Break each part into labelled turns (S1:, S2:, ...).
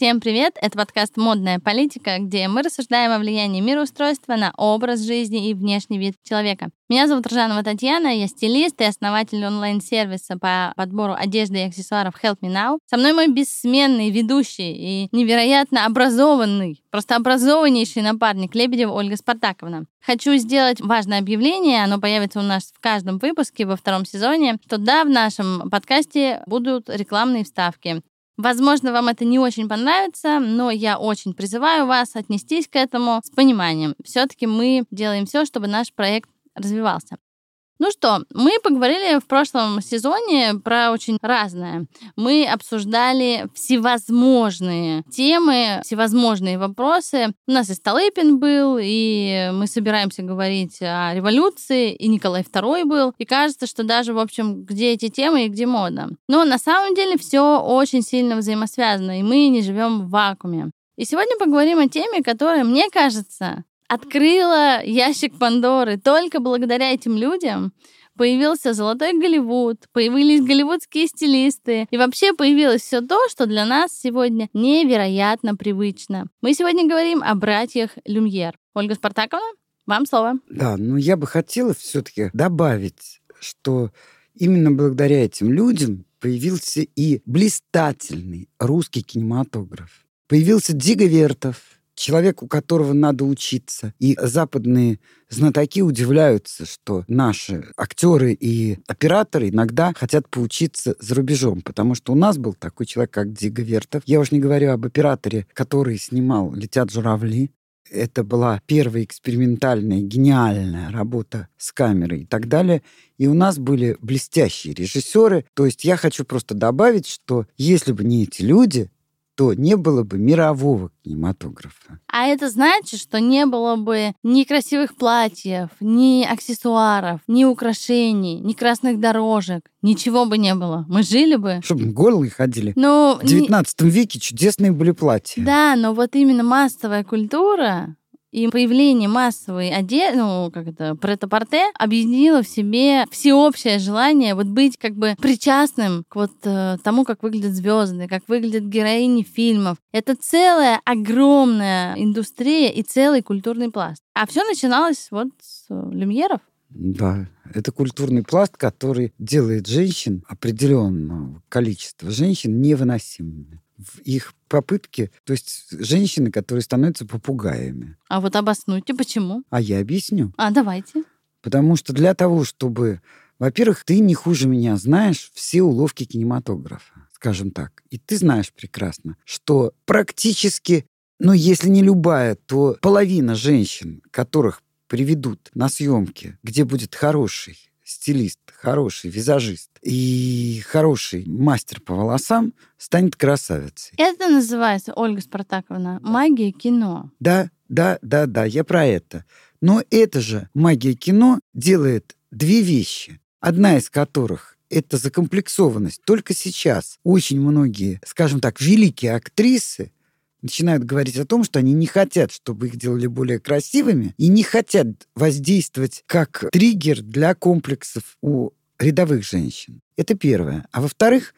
S1: Всем привет! Это подкаст «Модная политика», где мы рассуждаем о влиянии мироустройства на образ жизни и внешний вид человека. Меня зовут Ржанова Татьяна, я стилист и основатель онлайн-сервиса по подбору одежды и аксессуаров Help Me Now. Со мной мой бессменный ведущий и невероятно образованный, просто образованнейший напарник Лебедева Ольга Спартаковна. Хочу сделать важное объявление, оно появится у нас в каждом выпуске во втором сезоне, что да, в нашем подкасте будут рекламные вставки. Возможно, вам это не очень понравится, но я очень призываю вас отнестись к этому с пониманием. Все-таки мы делаем все, чтобы наш проект развивался. Ну что, мы поговорили в прошлом сезоне про очень разное. Мы обсуждали всевозможные темы, всевозможные вопросы. У нас и Столыпин был, и мы собираемся говорить о революции, и Николай II был. И кажется, что даже, в общем, где эти темы и где мода. Но на самом деле все очень сильно взаимосвязано, и мы не живем в вакууме. И сегодня поговорим о теме, которая, мне кажется, открыла ящик Пандоры. Только благодаря этим людям появился золотой Голливуд, появились голливудские стилисты, и вообще появилось все то, что для нас сегодня невероятно привычно. Мы сегодня говорим о братьях Люмьер. Ольга Спартаковна, вам слово.
S2: Да, ну я бы хотела все-таки добавить, что именно благодаря этим людям появился и блистательный русский кинематограф. Появился Диго Вертов, человек, у которого надо учиться. И западные знатоки удивляются, что наши актеры и операторы иногда хотят поучиться за рубежом, потому что у нас был такой человек, как Дига Вертов. Я уж не говорю об операторе, который снимал «Летят журавли», это была первая экспериментальная, гениальная работа с камерой и так далее. И у нас были блестящие режиссеры. То есть я хочу просто добавить, что если бы не эти люди, то не было бы мирового кинематографа.
S1: А это значит, что не было бы ни красивых платьев, ни аксессуаров, ни украшений, ни красных дорожек. Ничего бы не было. Мы жили бы.
S2: Чтобы голые ходили.
S1: Ну,
S2: В 19 не... веке чудесные были платья.
S1: Да, но вот именно массовая культура, и появление массовой одежды, ну, как это, претапорте, объединило в себе всеобщее желание вот быть как бы причастным к вот э, тому, как выглядят звезды, как выглядят героини фильмов. Это целая огромная индустрия и целый культурный пласт. А все начиналось вот с э, люмьеров.
S2: Да, это культурный пласт, который делает женщин, определенного количества женщин, невыносимыми в их попытке, то есть женщины, которые становятся попугаями.
S1: А вот обоснуйте, почему?
S2: А я объясню.
S1: А, давайте.
S2: Потому что для того, чтобы... Во-первых, ты не хуже меня знаешь все уловки кинематографа, скажем так. И ты знаешь прекрасно, что практически, ну, если не любая, то половина женщин, которых приведут на съемки, где будет хороший стилист, хороший визажист и хороший мастер по волосам станет красавицей.
S1: Это называется, Ольга Спартаковна, магия кино.
S2: Да, да, да, да, я про это. Но это же магия кино делает две вещи, одна из которых это закомплексованность. Только сейчас очень многие, скажем так, великие актрисы начинают говорить о том, что они не хотят, чтобы их делали более красивыми, и не хотят воздействовать как триггер для комплексов у рядовых женщин. Это первое. А во-вторых,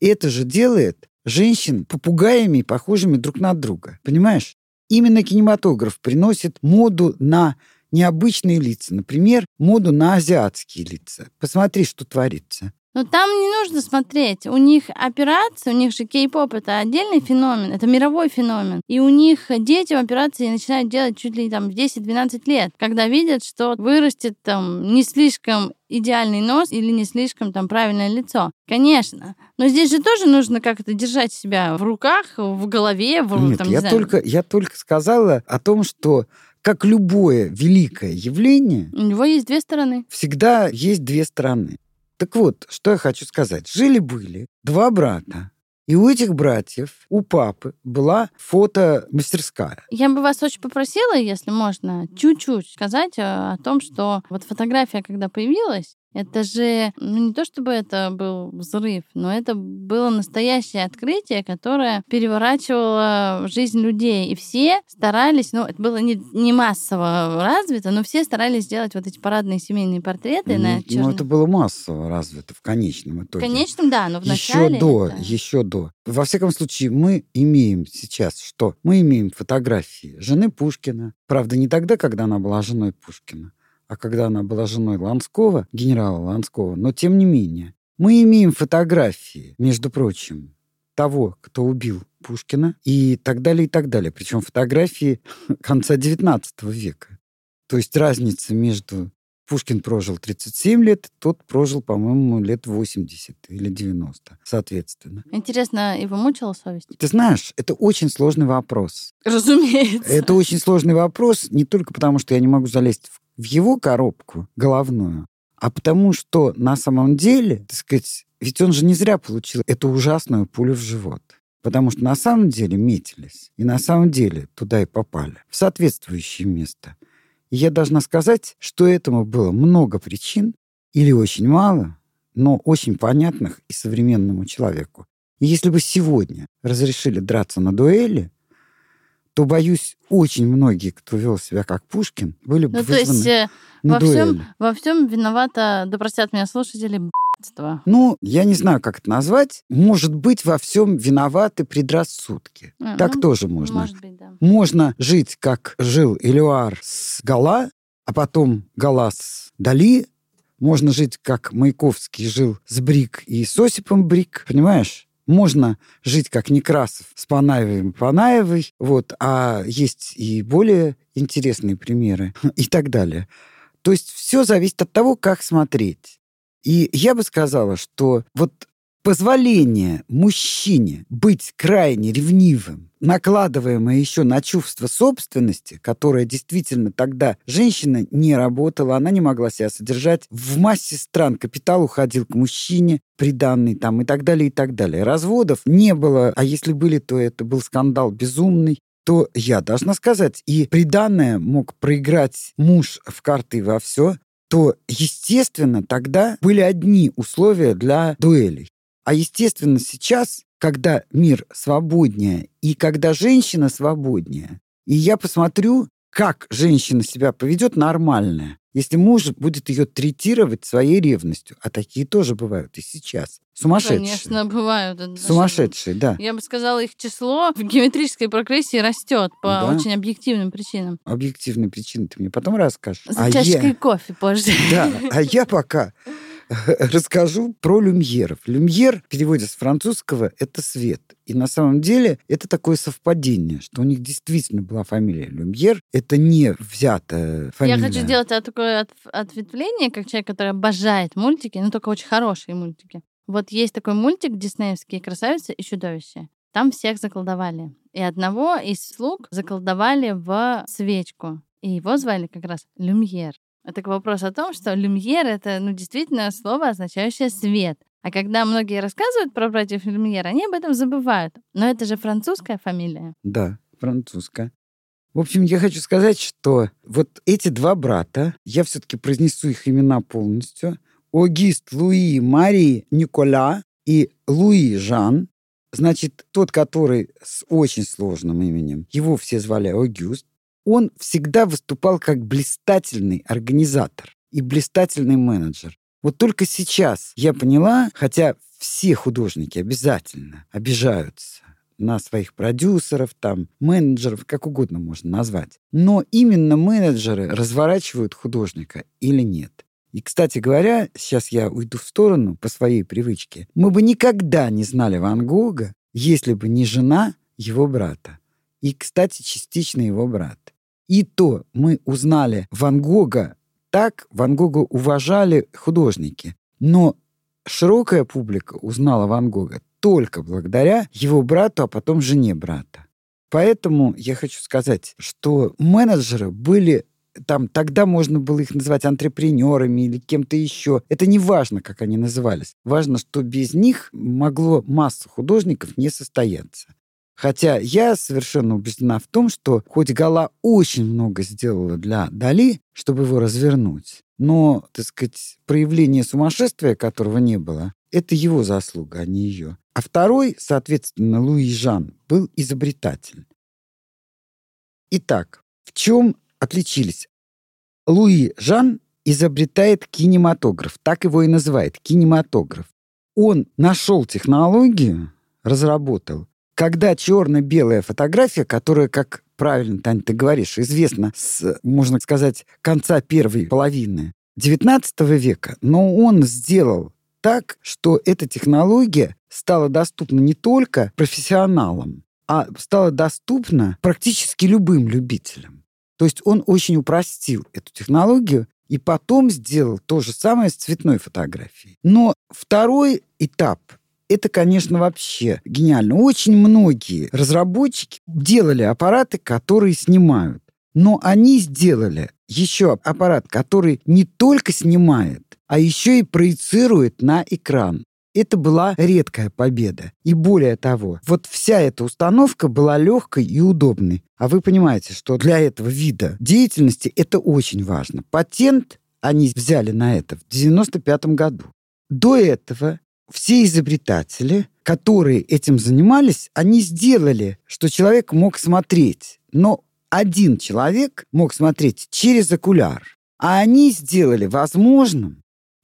S2: это же делает женщин попугаями, похожими друг на друга. Понимаешь? Именно кинематограф приносит моду на необычные лица. Например, моду на азиатские лица. Посмотри, что творится.
S1: Но там не нужно смотреть. У них операция, у них же кей-поп это отдельный феномен, это мировой феномен. И у них дети в операции начинают делать чуть ли там в 10-12 лет, когда видят, что вырастет там не слишком идеальный нос или не слишком там правильное лицо. Конечно. Но здесь же тоже нужно как-то держать себя в руках, в голове, в
S2: Нет,
S1: там,
S2: я,
S1: не
S2: только, я только сказала о том, что как любое великое явление...
S1: У него есть две стороны.
S2: Всегда есть две стороны. Так вот, что я хочу сказать. Жили-были два брата. И у этих братьев, у папы была фотомастерская.
S1: Я бы вас очень попросила, если можно, чуть-чуть сказать э, о том, что вот фотография, когда появилась, Это же, ну не то чтобы это был взрыв, но это было настоящее открытие, которое переворачивало жизнь людей. И все старались, ну это было не, не массово развито, но все старались сделать вот эти парадные семейные портреты
S2: ну,
S1: на черно...
S2: Ну это было массово развито в конечном итоге.
S1: В конечном, да, но в
S2: еще
S1: начале...
S2: до,
S1: это...
S2: еще до. Во всяком случае, мы имеем сейчас что? Мы имеем фотографии жены Пушкина. Правда, не тогда, когда она была женой Пушкина, а когда она была женой Ланского, генерала Ланского, но тем не менее. Мы имеем фотографии, между прочим, того, кто убил Пушкина и так далее, и так далее. Причем фотографии конца XIX века. То есть разница между Пушкин прожил 37 лет, тот прожил, по-моему, лет 80 или 90, соответственно.
S1: Интересно, его мучила совесть?
S2: Ты знаешь, это очень сложный вопрос.
S1: Разумеется.
S2: Это очень сложный вопрос не только потому, что я не могу залезть в в его коробку головную, а потому что на самом деле, так сказать, ведь он же не зря получил эту ужасную пулю в живот. Потому что на самом деле метились. И на самом деле туда и попали. В соответствующее место. И я должна сказать, что этому было много причин, или очень мало, но очень понятных и современному человеку. И если бы сегодня разрешили драться на дуэли, то, боюсь, очень многие, кто вел себя как Пушкин, были бы
S1: ну,
S2: вызваны
S1: то есть, э,
S2: на
S1: во
S2: дуэли.
S1: всем, во всем виновата, да простят меня слушатели, б***ство.
S2: Ну, я не знаю, как это назвать. Может быть, во всем виноваты предрассудки.
S1: А,
S2: так
S1: ну,
S2: тоже можно.
S1: Может быть, да.
S2: Можно жить, как жил Элюар с Гала, а потом Гала с Дали. Можно жить, как Маяковский жил с Брик и с Осипом Брик. Понимаешь? Можно жить как Некрасов с Панаевым Панаевой, вот, а есть и более интересные примеры и так далее. То есть все зависит от того, как смотреть. И я бы сказала, что вот позволение мужчине быть крайне ревнивым, накладываемое еще на чувство собственности, которое действительно тогда женщина не работала, она не могла себя содержать. В массе стран капитал уходил к мужчине, приданный там и так далее, и так далее. Разводов не было, а если были, то это был скандал безумный то я должна сказать, и приданное мог проиграть муж в карты и во все, то, естественно, тогда были одни условия для дуэлей. А естественно сейчас, когда мир свободнее и когда женщина свободнее, и я посмотрю, как женщина себя поведет нормально, если муж будет ее третировать своей ревностью. А такие тоже бывают и сейчас. Сумасшедшие.
S1: Конечно, бывают.
S2: Сумасшедшие, да.
S1: Я бы сказала, их число в геометрической прогрессии растет по
S2: Да.
S1: очень объективным причинам.
S2: Объективные причины ты мне потом расскажешь.
S1: За
S2: А
S1: чашкой
S2: я-
S1: кофе позже.
S2: Да, а я пока расскажу про люмьеров. Люмьер в переводе с французского – это свет. И на самом деле это такое совпадение, что у них действительно была фамилия Люмьер. Это не взятая фамилия.
S1: Я хочу сделать такое от- ответвление, как человек, который обожает мультики, но только очень хорошие мультики. Вот есть такой мультик диснеевский «Красавица и чудовище». Там всех заколдовали. И одного из слуг заколдовали в свечку. И его звали как раз Люмьер. Это к вопросу о том, что люмьер — это ну, действительно слово, означающее свет. А когда многие рассказывают про братьев Люмьер, они об этом забывают. Но это же французская фамилия.
S2: Да, французская. В общем, я хочу сказать, что вот эти два брата, я все-таки произнесу их имена полностью, Огист Луи Мари Никола и Луи Жан, значит, тот, который с очень сложным именем, его все звали Огюст, он всегда выступал как блистательный организатор и блистательный менеджер. Вот только сейчас я поняла, хотя все художники обязательно обижаются на своих продюсеров, там, менеджеров, как угодно можно назвать. Но именно менеджеры разворачивают художника или нет. И, кстати говоря, сейчас я уйду в сторону по своей привычке. Мы бы никогда не знали Ван Гога, если бы не жена его брата. И, кстати, частично его брат. И то мы узнали Ван Гога так, Ван Гога уважали художники. Но широкая публика узнала Ван Гога только благодаря его брату, а потом жене брата. Поэтому я хочу сказать, что менеджеры были там тогда можно было их называть антрепренерами или кем-то еще. Это не важно, как они назывались. Важно, что без них могло масса художников не состояться. Хотя я совершенно убеждена в том, что хоть Гала очень много сделала для Дали, чтобы его развернуть, но, так сказать, проявление сумасшествия, которого не было, это его заслуга, а не ее. А второй, соответственно, Луи Жан, был изобретатель. Итак, в чем отличились? Луи Жан изобретает кинематограф, так его и называют, кинематограф. Он нашел технологию, разработал, когда черно-белая фотография, которая, как правильно, Таня, ты говоришь, известна с, можно сказать, конца первой половины XIX века, но он сделал так, что эта технология стала доступна не только профессионалам, а стала доступна практически любым любителям. То есть он очень упростил эту технологию и потом сделал то же самое с цветной фотографией. Но второй этап это, конечно, вообще гениально. Очень многие разработчики делали аппараты, которые снимают. Но они сделали еще аппарат, который не только снимает, а еще и проецирует на экран. Это была редкая победа. И более того, вот вся эта установка была легкой и удобной. А вы понимаете, что для этого вида деятельности это очень важно. Патент они взяли на это в 1995 году. До этого все изобретатели, которые этим занимались, они сделали, что человек мог смотреть. Но один человек мог смотреть через окуляр. А они сделали возможным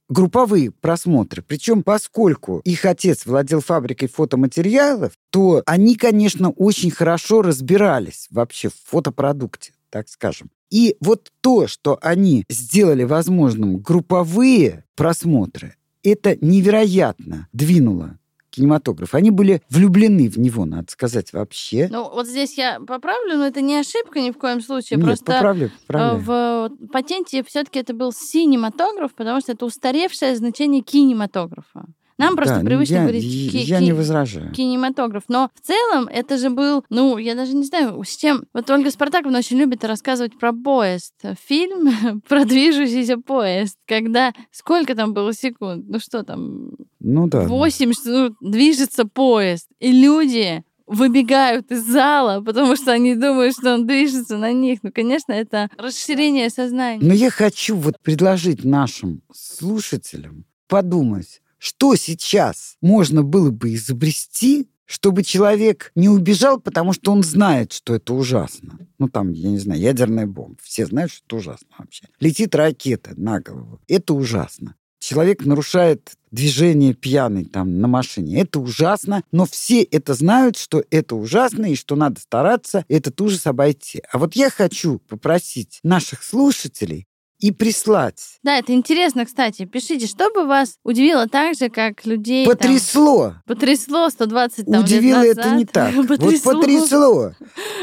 S2: групповые просмотры. Причем, поскольку их отец владел фабрикой фотоматериалов, то они, конечно, очень хорошо разбирались вообще в фотопродукте, так скажем. И вот то, что они сделали возможным групповые просмотры, это невероятно двинуло кинематограф. Они были влюблены в него, надо сказать, вообще.
S1: Ну, вот здесь я поправлю, но это не ошибка ни в коем случае.
S2: Нет,
S1: Просто
S2: поправлю,
S1: э,
S2: поправляю.
S1: в патенте все-таки это был синематограф, потому что это устаревшее значение кинематографа. Нам просто
S2: Да,
S1: привычно
S2: я,
S1: говорить
S2: я, не возражаю.
S1: кинематограф. Но в целом это же был, ну, я даже не знаю, с чем... Вот Ольга Спартаковна очень любит рассказывать про поезд. Фильм про движущийся поезд. Когда... Сколько там было секунд? Ну что там?
S2: Ну да.
S1: Восемь, ну, движется поезд. И люди выбегают из зала, потому что они думают, что он движется на них. Ну, конечно, это расширение сознания.
S2: Но я хочу вот предложить нашим слушателям подумать, что сейчас можно было бы изобрести, чтобы человек не убежал, потому что он знает, что это ужасно. Ну, там, я не знаю, ядерная бомба. Все знают, что это ужасно вообще. Летит ракета на голову. Это ужасно. Человек нарушает движение пьяный там на машине. Это ужасно, но все это знают, что это ужасно и что надо стараться этот ужас обойти. А вот я хочу попросить наших слушателей и прислать.
S1: Да, это интересно, кстати. Пишите, что бы вас удивило так же, как людей... там,
S2: Потрясло!
S1: Потрясло 120 там, лет
S2: Удивило это
S1: назад.
S2: не так. Вот
S1: Потрясло.
S2: потрясло.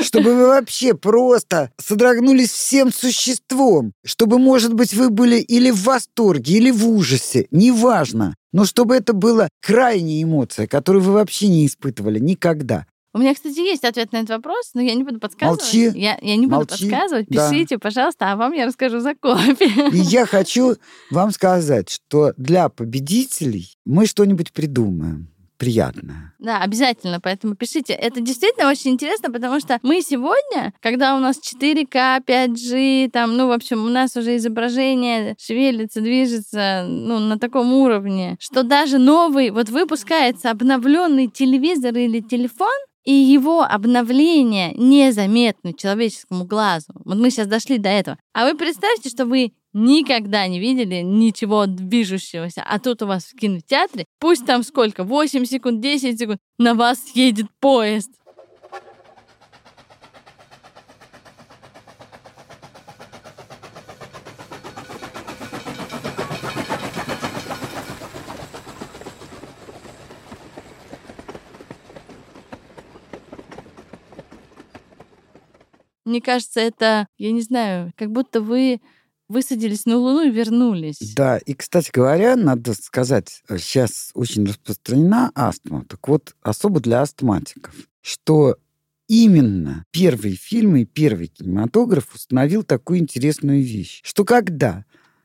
S2: Чтобы вы вообще просто содрогнулись всем существом. Чтобы, может быть, вы были или в восторге, или в ужасе. Неважно. Но чтобы это была крайняя эмоция, которую вы вообще не испытывали никогда.
S1: У меня, кстати, есть ответ на этот вопрос, но я не буду подсказывать.
S2: Молчи.
S1: Я, я не буду
S2: Молчи.
S1: подсказывать.
S2: Да.
S1: Пишите, пожалуйста, а вам я расскажу за кофе.
S2: И я хочу вам сказать, что для победителей мы что-нибудь придумаем приятное.
S1: Да, обязательно, поэтому пишите. Это действительно очень интересно, потому что мы сегодня, когда у нас 4К, 5G, там, ну, в общем, у нас уже изображение шевелится, движется, ну, на таком уровне, что даже новый, вот выпускается обновленный телевизор или телефон, и его обновление незаметно человеческому глазу. Вот мы сейчас дошли до этого. А вы представьте, что вы никогда не видели ничего движущегося, а тут у вас в кинотеатре, пусть там сколько, 8 секунд, 10 секунд, на вас едет поезд. Мне кажется, это, я не знаю, как будто вы высадились на Луну и вернулись.
S2: Да, и, кстати говоря, надо сказать, сейчас очень распространена астма. Так вот, особо для астматиков, что именно первый фильм и первый кинематограф установил такую интересную вещь, что когда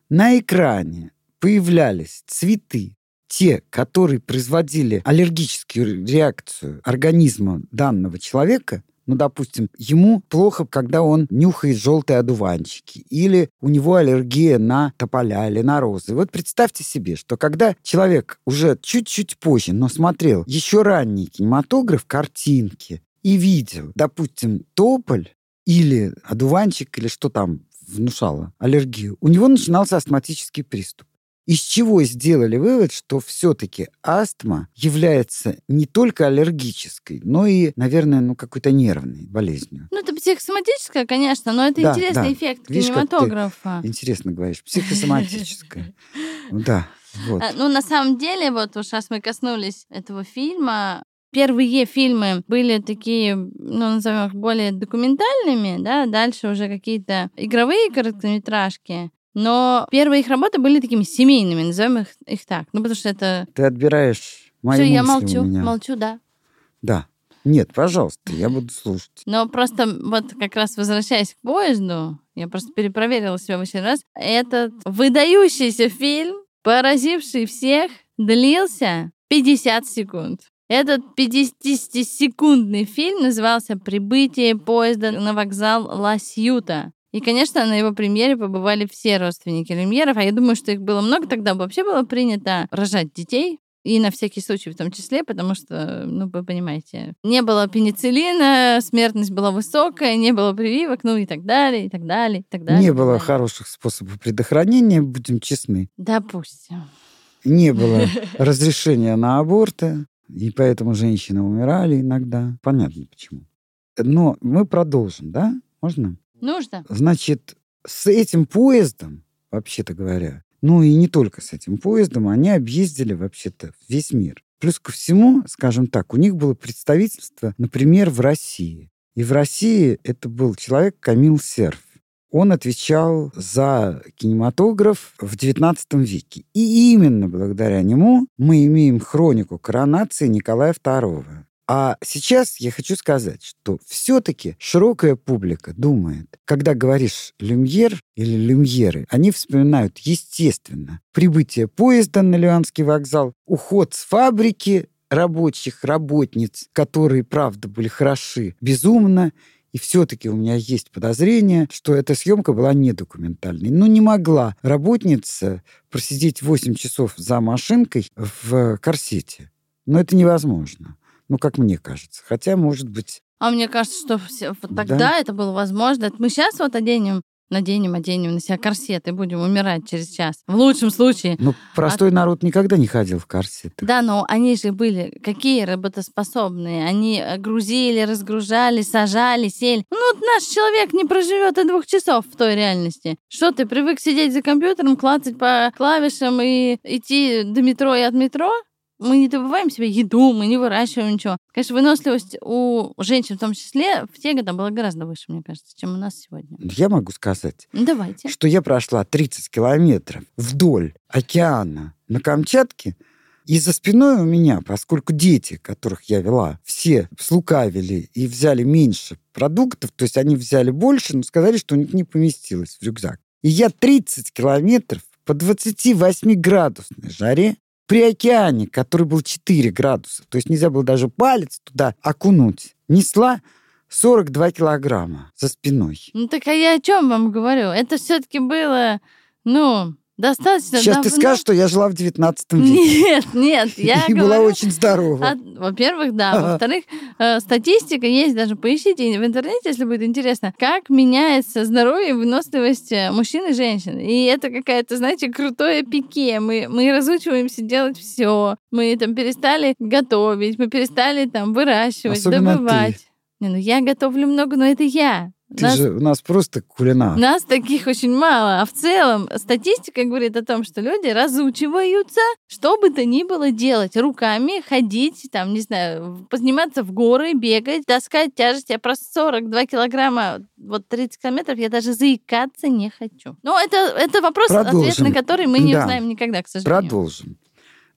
S2: на экране появлялись цветы, те, которые производили аллергическую реакцию организма данного человека, ну, допустим, ему плохо, когда он нюхает желтые одуванчики, или у него аллергия на тополя или на розы. Вот представьте себе, что когда человек уже чуть-чуть позже, но смотрел еще ранний кинематограф, картинки, и видел, допустим, тополь или одуванчик, или что там внушало аллергию, у него начинался астматический приступ. Из чего сделали вывод, что все-таки астма является не только аллергической, но и, наверное, ну, какой-то нервной болезнью.
S1: Ну, это психосоматическая, конечно, но это да, интересный да. эффект Видишь, кинематографа.
S2: интересно говоришь, психосоматическая. Да. Вот.
S1: А, ну, на самом деле, вот сейчас мы коснулись этого фильма, Первые фильмы были такие, ну, назовем их более документальными, да, дальше уже какие-то игровые короткометражки. Но первые их работы были такими семейными, назовем их, их так. Ну, потому что это...
S2: Ты отбираешь мои Все,
S1: я молчу, молчу, да.
S2: Да. Нет, пожалуйста, я буду слушать.
S1: Но просто вот как раз возвращаясь к поезду, я просто перепроверила себя в очередной раз, этот выдающийся фильм, поразивший всех, длился 50 секунд. Этот 50-секундный фильм назывался «Прибытие поезда на вокзал Ла-Сьюта». И, конечно, на его премьере побывали все родственники Люмьеров, а я думаю, что их было много. Тогда вообще было принято рожать детей, и на всякий случай в том числе, потому что, ну, вы понимаете, не было пенициллина, смертность была высокая, не было прививок, ну и так далее, и так далее, и так далее.
S2: Не было далее. хороших способов предохранения, будем честны.
S1: Допустим.
S2: Не было разрешения на аборты. И поэтому женщины умирали иногда. Понятно почему. Но мы продолжим, да? Можно?
S1: Нужно.
S2: Значит, с этим поездом, вообще-то говоря, ну и не только с этим поездом, они объездили вообще-то весь мир. Плюс ко всему, скажем так, у них было представительство, например, в России. И в России это был человек Камил Серф. Он отвечал за кинематограф в XIX веке. И именно благодаря нему мы имеем хронику коронации Николая II. А сейчас я хочу сказать, что все-таки широкая публика думает, когда говоришь «люмьер» или «люмьеры», они вспоминают, естественно, прибытие поезда на Лианский вокзал, уход с фабрики рабочих, работниц, которые, правда, были хороши, безумно, и все-таки у меня есть подозрение, что эта съемка была не документальной. Ну, не могла работница просидеть 8 часов за машинкой в корсете. Но это невозможно. Ну, как мне кажется. Хотя, может быть...
S1: А мне кажется, что все, вот тогда да? это было возможно. Мы сейчас вот оденем наденем, оденем на себя корсет и будем умирать через час. В лучшем случае.
S2: Ну, простой а... народ никогда не ходил в корсет.
S1: Да, но они же были какие работоспособные. Они э, грузили, разгружали, сажали, сели. Ну, наш человек не проживет и двух часов в той реальности. Что ты привык сидеть за компьютером, клацать по клавишам и идти до метро и от метро? Мы не добываем себе еду, мы не выращиваем ничего. Конечно, выносливость у женщин в том числе в те годы была гораздо выше, мне кажется, чем у нас сегодня.
S2: Я могу сказать,
S1: ну, Давайте.
S2: что я прошла 30 километров вдоль океана на Камчатке, и за спиной у меня, поскольку дети, которых я вела, все слукавили и взяли меньше продуктов, то есть они взяли больше, но сказали, что у них не поместилось в рюкзак. И я 30 километров по 28-градусной жаре при океане, который был 4 градуса, то есть нельзя было даже палец туда окунуть, несла 42 килограмма за спиной.
S1: Ну так а я о чем вам говорю? Это все-таки было, ну, Достаточно
S2: Сейчас
S1: давно.
S2: ты скажешь, что я жила в 19 веке.
S1: Нет, нет, я
S2: И была очень здорова.
S1: Во-первых, да. Во-вторых, э, статистика есть, даже поищите в интернете, если будет интересно, как меняется здоровье и выносливость э, мужчин и женщин. И это какая-то, знаете, крутое пике. Мы, мы разучиваемся делать все. Мы там перестали готовить, мы перестали там выращивать,
S2: Особенно
S1: добывать.
S2: Ты.
S1: Не, ну я готовлю много, но это я.
S2: Ты нас, же у нас просто кулинар.
S1: Нас таких очень мало. А в целом статистика говорит о том, что люди разучиваются, что бы то ни было делать. Руками ходить, там, не знаю, подниматься в горы, бегать, таскать тяжесть. Я просто 42 килограмма, вот 30 километров, я даже заикаться не хочу. Но это, это вопрос, Продолжим. ответ на который мы не да. узнаем никогда, к сожалению.
S2: Продолжим.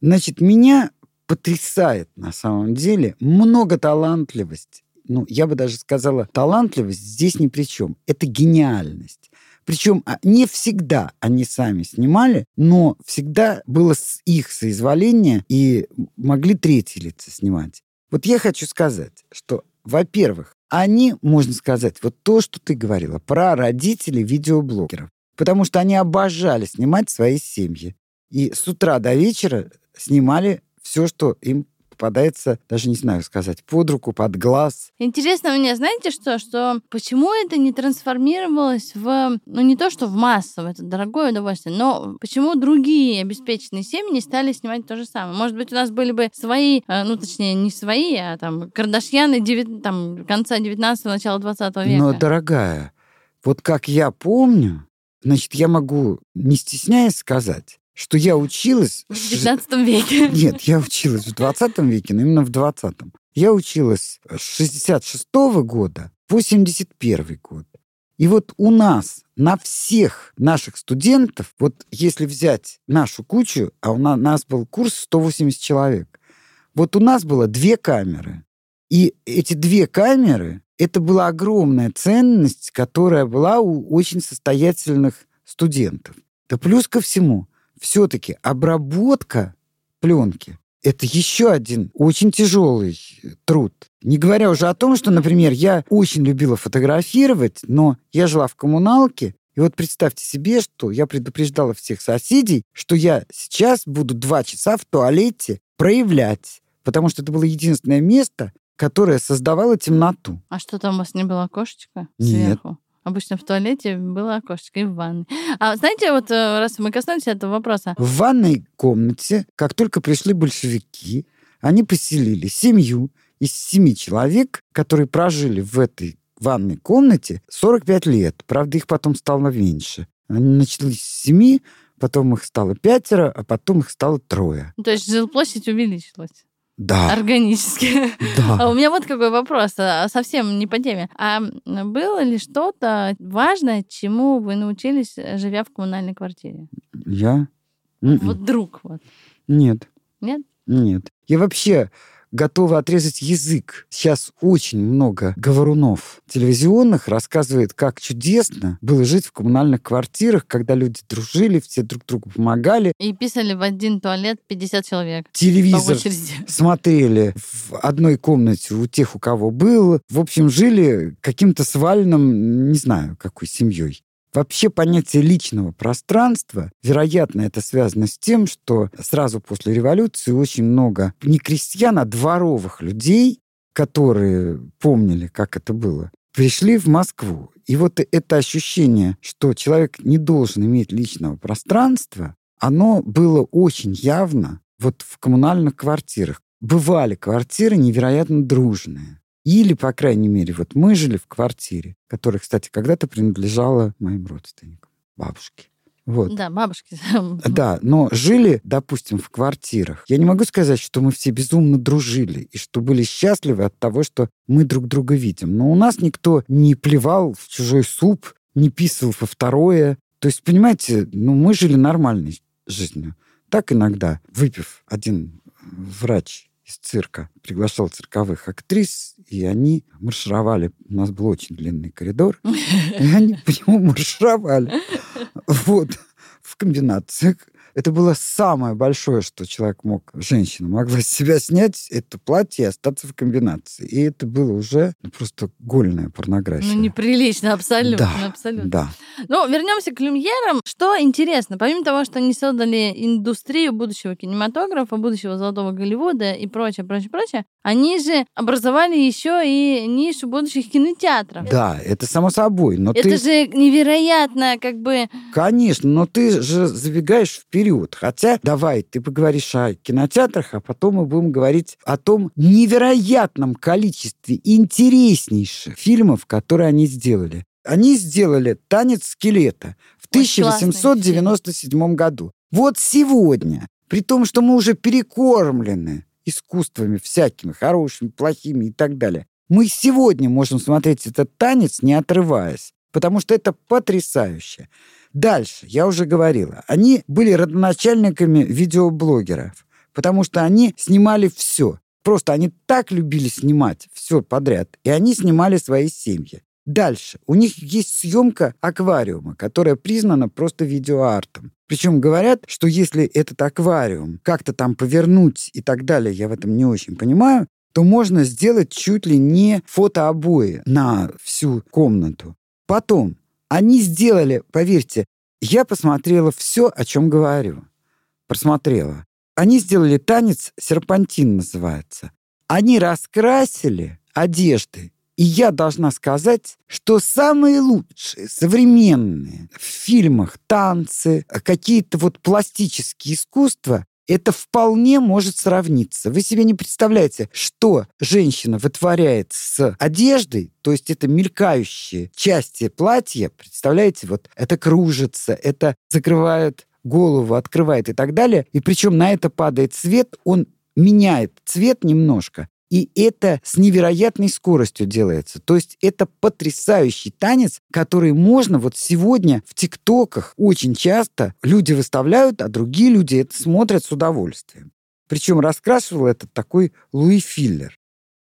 S2: Значит, меня потрясает на самом деле много талантливости ну, я бы даже сказала, талантливость здесь ни при чем. Это гениальность. Причем а, не всегда они сами снимали, но всегда было с их соизволения и могли третьи лица снимать. Вот я хочу сказать, что, во-первых, они, можно сказать, вот то, что ты говорила, про родителей видеоблогеров. Потому что они обожали снимать свои семьи. И с утра до вечера снимали все, что им попадается, даже не знаю сказать, под руку, под глаз.
S1: Интересно мне, знаете что, что почему это не трансформировалось в, ну не то, что в массовое, это дорогое удовольствие, но почему другие обеспеченные семьи не стали снимать то же самое? Может быть, у нас были бы свои, э, ну точнее, не свои, а там Кардашьяны 9, там, конца 19-го, начала 20 века.
S2: Но, дорогая, вот как я помню, значит, я могу, не стесняясь сказать, что я училась...
S1: В 19 веке.
S2: Нет, я училась в 20 веке, но именно в 20 Я училась с 66 -го года по 71 год. И вот у нас на всех наших студентов, вот если взять нашу кучу, а у нас был курс 180 человек, вот у нас было две камеры. И эти две камеры, это была огромная ценность, которая была у очень состоятельных студентов. Да плюс ко всему, все-таки обработка пленки это еще один очень тяжелый труд. Не говоря уже о том, что, например, я очень любила фотографировать, но я жила в коммуналке, и вот представьте себе, что я предупреждала всех соседей, что я сейчас буду два часа в туалете проявлять, потому что это было единственное место, которое создавало темноту.
S1: А что там у вас не было окошечко
S2: Нет.
S1: сверху? Обычно в туалете было окошечко и в ванной. А знаете, вот э, раз мы коснулись этого вопроса.
S2: В ванной комнате, как только пришли большевики, они поселили семью из семи человек, которые прожили в этой ванной комнате 45 лет. Правда, их потом стало меньше. Они начались с семи, потом их стало пятеро, а потом их стало трое.
S1: То есть жилплощадь увеличилась?
S2: Да.
S1: Органически.
S2: Да.
S1: А у меня вот какой вопрос, а, совсем не по теме. А было ли что-то важное, чему вы научились, живя в коммунальной квартире?
S2: Я?
S1: Вот
S2: М-м.
S1: вдруг вот.
S2: Нет.
S1: Нет?
S2: Нет. Я вообще готова отрезать язык. Сейчас очень много говорунов телевизионных рассказывает, как чудесно было жить в коммунальных квартирах, когда люди дружили, все друг другу помогали.
S1: И писали в один туалет 50 человек.
S2: Телевизор смотрели в одной комнате у тех, у кого был. В общем, жили каким-то свальным, не знаю, какой семьей. Вообще понятие личного пространства, вероятно, это связано с тем, что сразу после революции очень много не крестьян, а дворовых людей, которые помнили, как это было, пришли в Москву. И вот это ощущение, что человек не должен иметь личного пространства, оно было очень явно вот в коммунальных квартирах. Бывали квартиры невероятно дружные. Или, по крайней мере, вот мы жили в квартире, которая, кстати, когда-то принадлежала моим родственникам, бабушке. Вот.
S1: Да, бабушки.
S2: Да, но жили, допустим, в квартирах. Я не могу сказать, что мы все безумно дружили и что были счастливы от того, что мы друг друга видим. Но у нас никто не плевал в чужой суп, не писал во второе. То есть, понимаете, ну, мы жили нормальной жизнью. Так иногда, выпив, один врач из цирка приглашал цирковых актрис, и они маршировали. У нас был очень длинный коридор, и они по нему маршировали. Вот. В комбинациях. Это было самое большое, что человек мог, женщина могла с себя снять, это платье и остаться в комбинации. И это было уже ну, просто гольная порнография.
S1: Ну, неприлично, абсолютно.
S2: Да,
S1: абсолютно.
S2: да.
S1: Ну, вернемся к люмьерам. Что интересно, помимо того, что они создали индустрию будущего кинематографа, будущего золотого Голливуда и прочее, прочее, прочее, они же образовали еще и нишу будущих кинотеатров.
S2: Да, это само собой. Но
S1: Это
S2: ты,
S1: же невероятно, как бы...
S2: конечно, но ты же забегаешь вперед. Хотя, давай, ты поговоришь о кинотеатрах, а потом мы будем говорить о том невероятном количестве интереснейших фильмов, которые они сделали. Они сделали «Танец скелета» в
S1: Очень классный
S2: 1897 году. Вот сегодня, при том, что мы уже перекормлены искусствами всякими, хорошими, плохими и так далее, мы сегодня можем смотреть этот танец, не отрываясь, потому что это потрясающе. Дальше, я уже говорила, они были родоначальниками видеоблогеров, потому что они снимали все. Просто они так любили снимать все подряд, и они снимали свои семьи. Дальше. У них есть съемка аквариума, которая признана просто видеоартом. Причем говорят, что если этот аквариум как-то там повернуть и так далее, я в этом не очень понимаю, то можно сделать чуть ли не фотообои на всю комнату. Потом, они сделали, поверьте, я посмотрела все, о чем говорю. Просмотрела. Они сделали танец, серпантин называется. Они раскрасили одежды и я должна сказать, что самые лучшие современные в фильмах танцы, какие-то вот пластические искусства, это вполне может сравниться. Вы себе не представляете, что женщина вытворяет с одеждой, то есть это мелькающие части платья, представляете, вот это кружится, это закрывает голову, открывает и так далее. И причем на это падает свет, он меняет цвет немножко, и это с невероятной скоростью делается. То есть это потрясающий танец, который можно вот сегодня в ТикТоках очень часто люди выставляют, а другие люди это смотрят с удовольствием. Причем раскрашивал это такой Луи Филлер.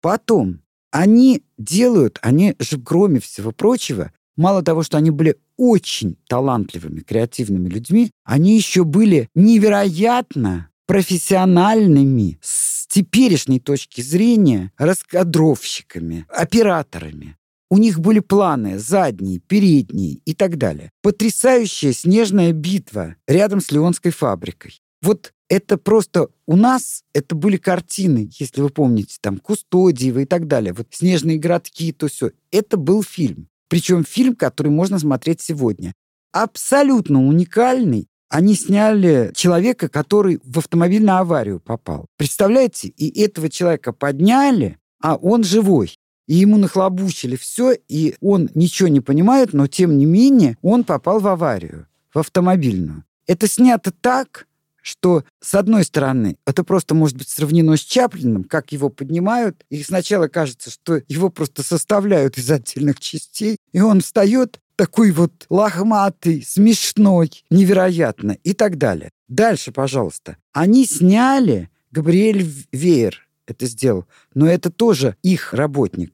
S2: Потом они делают, они же кроме всего прочего, мало того, что они были очень талантливыми, креативными людьми, они еще были невероятно профессиональными теперешней точки зрения раскадровщиками, операторами. У них были планы задние, передние и так далее. Потрясающая снежная битва рядом с Леонской фабрикой. Вот это просто у нас это были картины, если вы помните, там Кустодиева и так далее. Вот снежные городки, то все. Это был фильм. Причем фильм, который можно смотреть сегодня. Абсолютно уникальный они сняли человека, который в автомобильную аварию попал. Представляете? И этого человека подняли, а он живой. И ему нахлобучили все, и он ничего не понимает, но тем не менее он попал в аварию, в автомобильную. Это снято так, что, с одной стороны, это просто может быть сравнено с Чаплином, как его поднимают, и сначала кажется, что его просто составляют из отдельных частей, и он встает, такой вот лохматый, смешной, невероятно и так далее. Дальше, пожалуйста. Они сняли, Габриэль Веер это сделал, но это тоже их работник,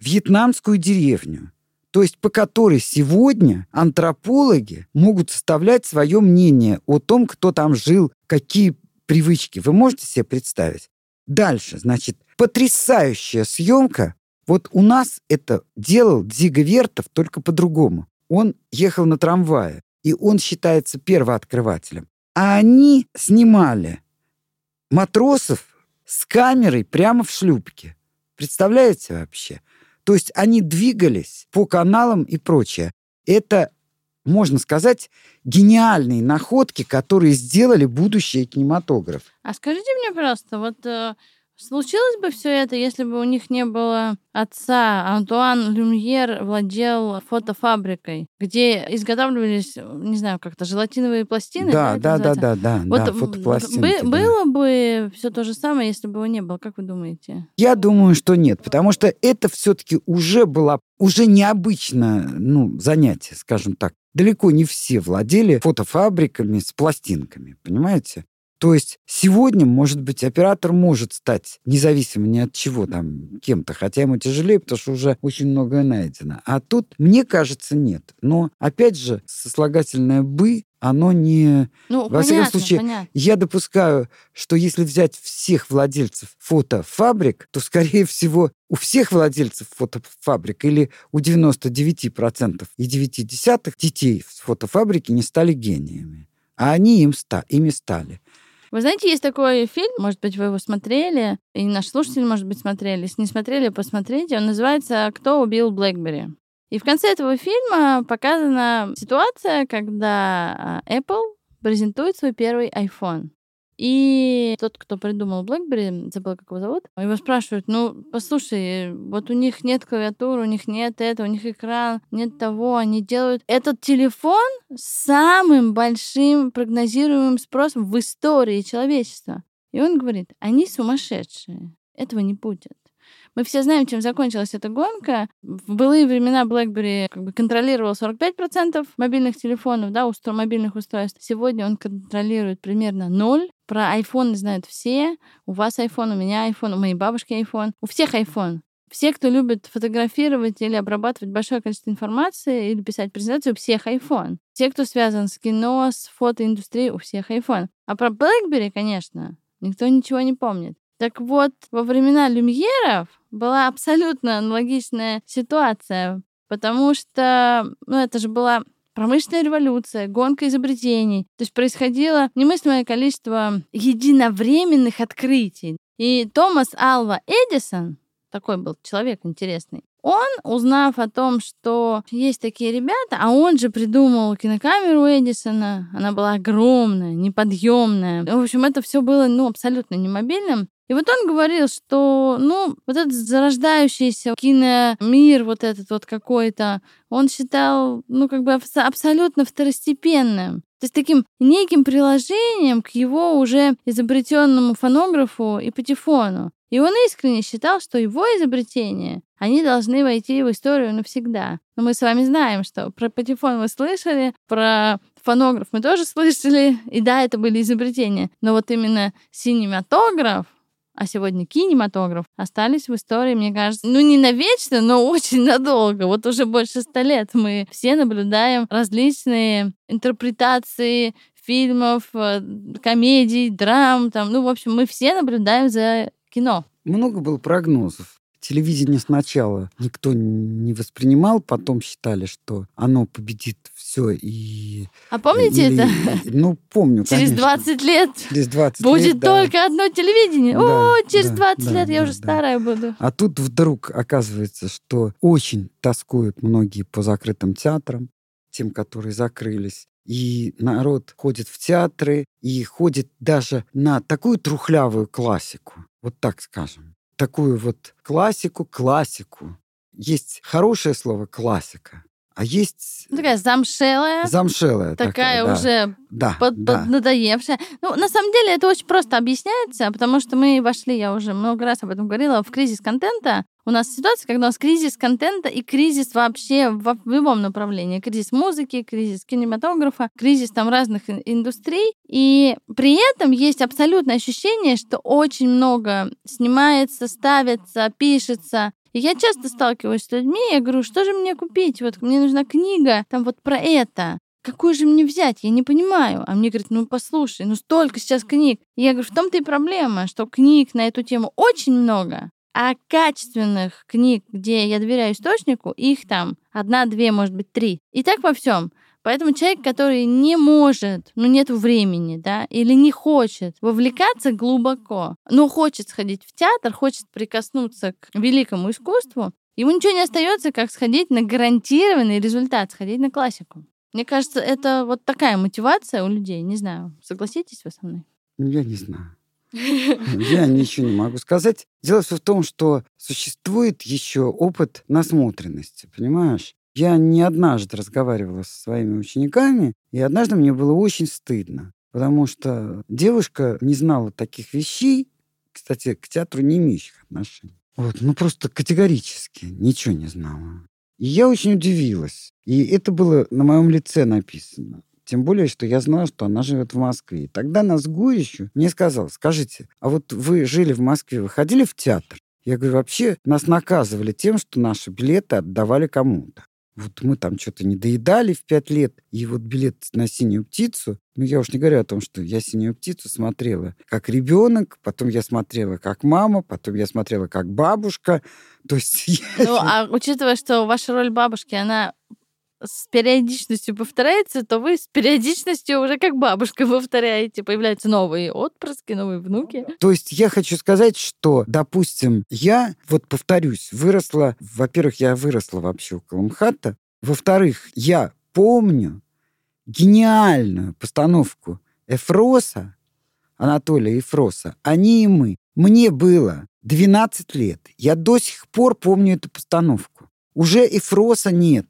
S2: вьетнамскую деревню, то есть по которой сегодня антропологи могут составлять свое мнение о том, кто там жил, какие привычки. Вы можете себе представить? Дальше, значит, потрясающая съемка вот у нас это делал Дзига Вертов только по-другому. Он ехал на трамвае, и он считается первооткрывателем. А они снимали матросов с камерой прямо в шлюпке. Представляете вообще? То есть они двигались по каналам и прочее. Это, можно сказать, гениальные находки, которые сделали будущее кинематограф.
S1: А скажите мне, пожалуйста, вот э, Случилось бы все это, если бы у них не было отца. Антуан Люмьер владел фотофабрикой, где изготавливались, не знаю, как-то желатиновые пластины.
S2: Да, да, да, да, да, вот да, фотопластинки.
S1: Бы, да. Было бы все то же самое, если бы его не было. Как вы думаете?
S2: Я думаю, что нет, потому что это все-таки уже было уже необычное ну, занятие, скажем так. Далеко не все владели фотофабриками с пластинками, понимаете? То есть сегодня, может быть, оператор может стать независимо ни от чего там кем-то, хотя ему тяжелее, потому что уже очень многое найдено. А тут, мне кажется, нет. Но, опять же, сослагательное «бы» оно не...
S1: Ну,
S2: Во
S1: понятно,
S2: всяком случае,
S1: понятно.
S2: я допускаю, что если взять всех владельцев фотофабрик, то, скорее всего, у всех владельцев фотофабрик или у 99% и 9 десятых детей с фотофабрики не стали гениями. А они им ста, ими стали.
S1: Вы знаете, есть такой фильм, может быть, вы его смотрели, и наш слушатель, может быть, смотрели. Если не смотрели, посмотрите. Он называется «Кто убил Блэкбери?». И в конце этого фильма показана ситуация, когда а, Apple презентует свой первый iPhone. И тот, кто придумал BlackBerry, забыл, как его зовут, его спрашивают, ну, послушай, вот у них нет клавиатуры, у них нет этого, у них экран, нет того, они делают этот телефон самым большим прогнозируемым спросом в истории человечества. И он говорит, они сумасшедшие, этого не будет. Мы все знаем, чем закончилась эта гонка. В былые времена BlackBerry как бы контролировал 45% мобильных телефонов, да, устро мобильных устройств. Сегодня он контролирует примерно 0. Про iPhone знают все. У вас iPhone, у меня iPhone, у моей бабушки iPhone. У всех iPhone. все, кто любит фотографировать или обрабатывать большое количество информации или писать презентацию, у всех iPhone. Те, кто связан с кино, с фотоиндустрией, у всех iPhone. А про BlackBerry, конечно, никто ничего не помнит. Так вот, во времена люмьеров была абсолютно аналогичная ситуация, потому что, ну, это же была промышленная революция, гонка изобретений. То есть происходило немыслимое количество единовременных открытий. И Томас Алва Эдисон, такой был человек интересный, он, узнав о том, что есть такие ребята, а он же придумал кинокамеру Эдисона, она была огромная, неподъемная. В общем, это все было ну, абсолютно немобильным. И вот он говорил, что, ну, вот этот зарождающийся киномир, вот этот вот какой-то, он считал, ну, как бы абсолютно второстепенным. То есть таким неким приложением к его уже изобретенному фонографу и патефону. И он искренне считал, что его изобретения, они должны войти в историю навсегда. Но мы с вами знаем, что про патефон вы слышали, про фонограф мы тоже слышали, и да, это были изобретения. Но вот именно синематограф, а сегодня кинематограф, остались в истории, мне кажется, ну не навечно, но очень надолго. Вот уже больше ста лет мы все наблюдаем различные интерпретации фильмов, э, комедий, драм, там, ну, в общем, мы все наблюдаем за кино.
S2: Много было прогнозов телевидение сначала никто не воспринимал, потом считали, что оно победит все и...
S1: А помните Или, это?
S2: Ну, помню,
S1: Через конечно. 20 лет
S2: через 20
S1: будет
S2: лет,
S1: только
S2: да.
S1: одно телевидение. Да, О, через да, 20 да, лет да, я уже да. старая буду.
S2: А тут вдруг оказывается, что очень тоскуют многие по закрытым театрам, тем, которые закрылись. И народ ходит в театры и ходит даже на такую трухлявую классику, вот так скажем такую вот классику, классику. Есть хорошее слово классика, а есть...
S1: Ну, такая замшелая.
S2: Замшелая.
S1: Такая,
S2: такая да.
S1: уже
S2: да,
S1: под,
S2: да.
S1: поднадоевшая. Ну, на самом деле, это очень просто объясняется, потому что мы вошли, я уже много раз об этом говорила, в кризис контента. У нас ситуация, когда у нас кризис контента и кризис вообще в, в любом направлении. Кризис музыки, кризис кинематографа, кризис там разных индустрий. И при этом есть абсолютное ощущение, что очень много снимается, ставится, пишется и я часто сталкиваюсь с людьми, я говорю, что же мне купить? Вот мне нужна книга, там вот про это. Какую же мне взять? Я не понимаю. А мне говорят, ну послушай, ну столько сейчас книг. И я говорю, в том-то и проблема, что книг на эту тему очень много, а качественных книг, где я доверяю источнику, их там одна, две, может быть, три. И так во всем. Поэтому человек, который не может, ну нет времени, да, или не хочет вовлекаться глубоко, но хочет сходить в театр, хочет прикоснуться к великому искусству, ему ничего не остается, как сходить на гарантированный результат, сходить на классику. Мне кажется, это вот такая мотивация у людей. Не знаю, согласитесь вы со мной?
S2: Я не знаю. Я ничего не могу сказать. Дело все в том, что существует еще опыт насмотренности, понимаешь? Я не однажды разговаривала со своими учениками, и однажды мне было очень стыдно, потому что девушка не знала таких вещей, кстати, к театру не имеющих отношений. Вот, ну просто категорически ничего не знала. И я очень удивилась. И это было на моем лице написано. Тем более, что я знала, что она живет в Москве. И тогда нас Гурищу мне сказал, скажите, а вот вы жили в Москве, вы ходили в театр? Я говорю, вообще нас наказывали тем, что наши билеты отдавали кому-то. Вот мы там что-то не доедали в пять лет, и вот билет на синюю птицу, ну я уж не говорю о том, что я синюю птицу смотрела как ребенок, потом я смотрела как мама, потом я смотрела как бабушка. То есть...
S1: Ну, а учитывая, что ваша роль бабушки, она с периодичностью повторяется, то вы с периодичностью уже как бабушка повторяете. Появляются новые отпрыски, новые внуки.
S2: То есть я хочу сказать, что, допустим, я, вот повторюсь, выросла, во-первых, я выросла вообще около МХАТа, во-вторых, я помню гениальную постановку Эфроса, Анатолия Эфроса «Они и мы». Мне было 12 лет. Я до сих пор помню эту постановку. Уже Эфроса нет.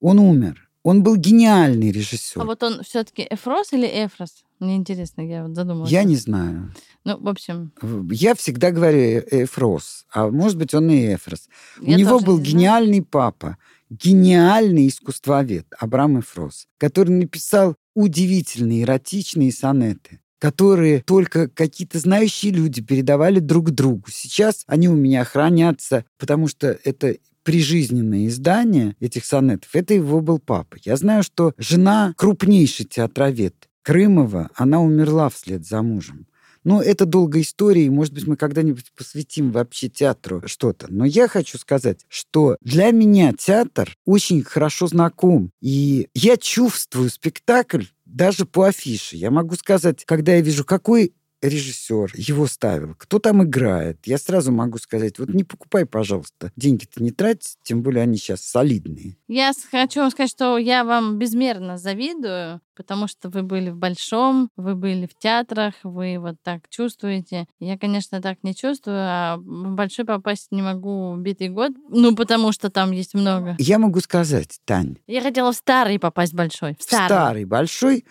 S2: Он умер. Он был гениальный режиссер.
S1: А вот он все-таки Эфрос или Эфрос? Мне интересно, я вот задумалась.
S2: Я не знаю.
S1: Ну, в общем...
S2: Я всегда говорю Эфрос, а может быть, он и Эфрос. Я У него был гениальный папа, гениальный искусствовед Абрам Эфрос, который написал удивительные эротичные сонеты. которые только какие-то знающие люди передавали друг другу. Сейчас они у меня хранятся, потому что это прижизненное издание этих сонетов, это его был папа. Я знаю, что жена крупнейший театровед Крымова, она умерла вслед за мужем. Ну, это долгая история, и, может быть, мы когда-нибудь посвятим вообще театру что-то. Но я хочу сказать, что для меня театр очень хорошо знаком. И я чувствую спектакль даже по афише. Я могу сказать, когда я вижу, какой режиссер его ставил, кто там играет, я сразу могу сказать, вот не покупай, пожалуйста, деньги-то не трать, тем более они сейчас солидные.
S1: Я хочу вам сказать, что я вам безмерно завидую, потому что вы были в большом, вы были в театрах, вы вот так чувствуете. Я, конечно, так не чувствую, а в большой попасть не могу битый год, ну, потому что там есть много.
S2: Я могу сказать, Тань.
S1: Я хотела в старый попасть большой. В старый.
S2: В старый большой.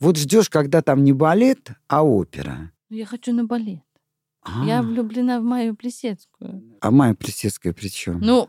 S2: Вот ждешь, когда там не балет, а опера.
S1: Я хочу на балет. А-а-а. Я влюблена в Майю Плесецкую.
S2: А Майя Плесецкая при чем?
S1: Ну,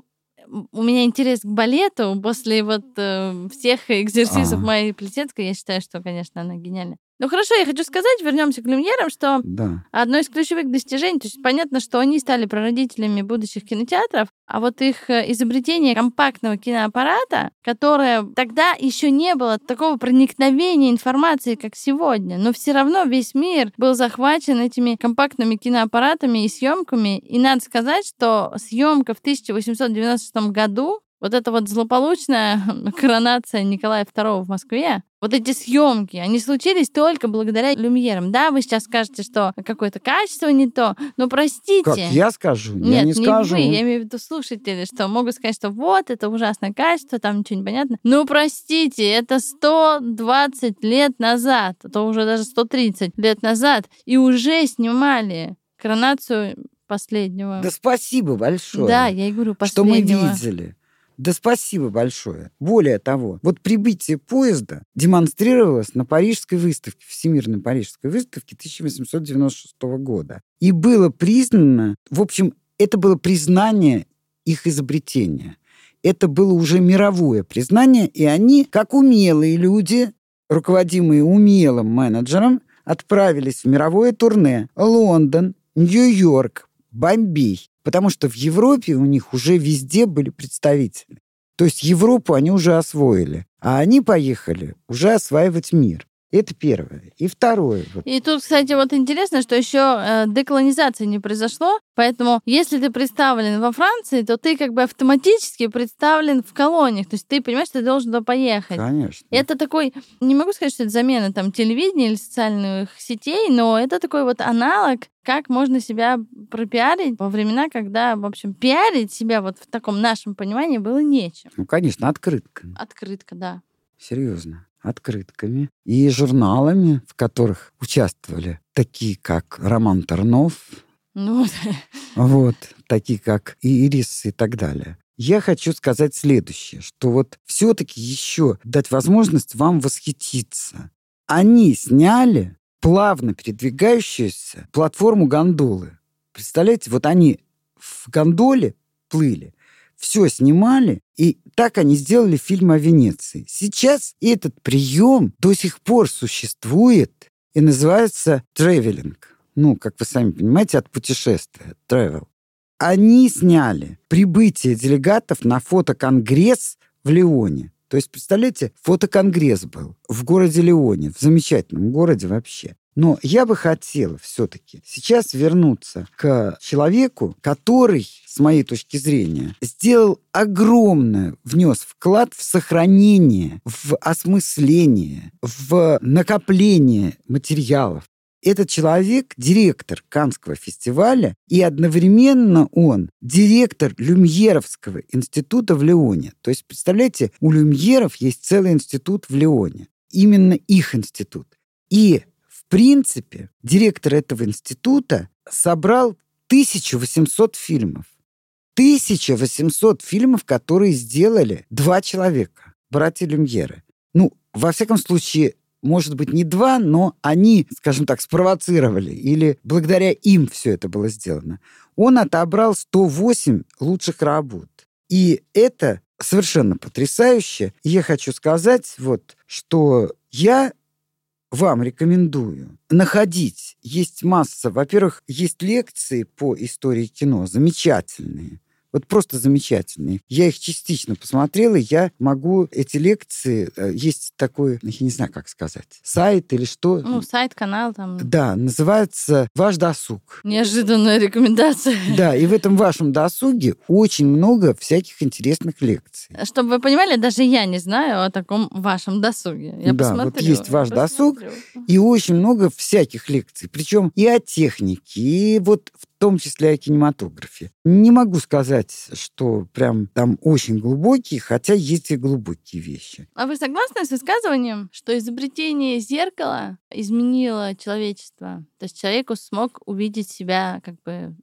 S1: у меня интерес к балету после вот э, всех экзерсисов А-а-а. Майи Плесецкой. Я считаю, что, конечно, она гениальна. Ну хорошо, я хочу сказать, вернемся к люмьерам, что
S2: да.
S1: одно из ключевых достижений, то есть понятно, что они стали прародителями будущих кинотеатров, а вот их э, изобретение компактного киноаппарата, которое тогда еще не было такого проникновения информации, как сегодня, но все равно весь мир был захвачен этими компактными киноаппаратами и съемками. И надо сказать, что съемка в 1896 году вот эта вот злополучная коронация Николая II в Москве, вот эти съемки, они случились только благодаря люмьерам. Да, вы сейчас скажете, что какое-то качество не то, но простите.
S2: Как я скажу?
S1: Нет,
S2: я не, не скажу.
S1: вы, я имею в виду слушатели, что могут сказать, что вот, это ужасное качество, там ничего не понятно. Ну, простите, это 120 лет назад, а то уже даже 130 лет назад, и уже снимали коронацию последнего.
S2: Да спасибо большое.
S1: Да, я и говорю, последнего.
S2: Что мы видели. Да спасибо большое. Более того, вот прибытие поезда демонстрировалось на Парижской выставке, Всемирной Парижской выставке 1896 года. И было признано, в общем, это было признание их изобретения. Это было уже мировое признание, и они, как умелые люди, руководимые умелым менеджером, отправились в мировое турне. Лондон, Нью-Йорк, Бомбей. Потому что в Европе у них уже везде были представители. То есть Европу они уже освоили. А они поехали уже осваивать мир. Это первое. И второе.
S1: И тут, кстати, вот интересно, что еще э, деколонизация не произошло, поэтому если ты представлен во Франции, то ты как бы автоматически представлен в колониях. То есть ты понимаешь, что ты должен туда поехать.
S2: Конечно.
S1: Это такой, не могу сказать, что это замена там телевидения или социальных сетей, но это такой вот аналог как можно себя пропиарить во времена, когда, в общем, пиарить себя вот в таком нашем понимании было нечем.
S2: Ну, конечно, открытка.
S1: Открытка, да.
S2: Серьезно открытками и журналами, в которых участвовали такие, как Роман Тарнов,
S1: ну,
S2: вот, такие, как Ирис и так далее. Я хочу сказать следующее, что вот все-таки еще дать возможность вам восхититься. Они сняли плавно передвигающуюся платформу гондолы. Представляете, вот они в гондоле плыли, все снимали, и так они сделали фильм о Венеции. Сейчас этот прием до сих пор существует и называется тревелинг. Ну, как вы сами понимаете, от путешествия, travel. Они сняли прибытие делегатов на фотоконгресс в Лионе. То есть, представляете, фотоконгресс был в городе Лионе, в замечательном городе вообще. Но я бы хотела все-таки сейчас вернуться к человеку, который, с моей точки зрения, сделал огромное, внес вклад в сохранение, в осмысление, в накопление материалов. Этот человек – директор Канского фестиваля, и одновременно он директор Люмьеровского института в Леоне. То есть, представляете, у Люмьеров есть целый институт в Леоне. Именно их институт. И в принципе, директор этого института собрал 1800 фильмов. 1800 фильмов, которые сделали два человека, братья Люмьеры. Ну, во всяком случае, может быть, не два, но они, скажем так, спровоцировали, или благодаря им все это было сделано. Он отобрал 108 лучших работ. И это совершенно потрясающе. Я хочу сказать, вот, что я вам рекомендую находить. Есть масса. Во-первых, есть лекции по истории кино замечательные. Вот просто замечательные. Я их частично посмотрела, я могу эти лекции... Э, есть такой, я не знаю, как сказать, сайт или что.
S1: Ну, сайт, канал там.
S2: Да, называется «Ваш досуг».
S1: Неожиданная рекомендация.
S2: Да, и в этом вашем досуге очень много всяких интересных лекций.
S1: Чтобы вы понимали, даже я не знаю о таком вашем досуге. Я
S2: да,
S1: посмотрю,
S2: вот есть ваш
S1: посмотрю.
S2: досуг, и очень много всяких лекций. Причем и о технике, и вот в том числе о кинематографе. Не могу сказать, что прям там очень глубокие, хотя есть и глубокие вещи.
S1: А вы согласны с высказыванием, что изобретение зеркала изменило человечество? То есть человеку смог увидеть себя, как бы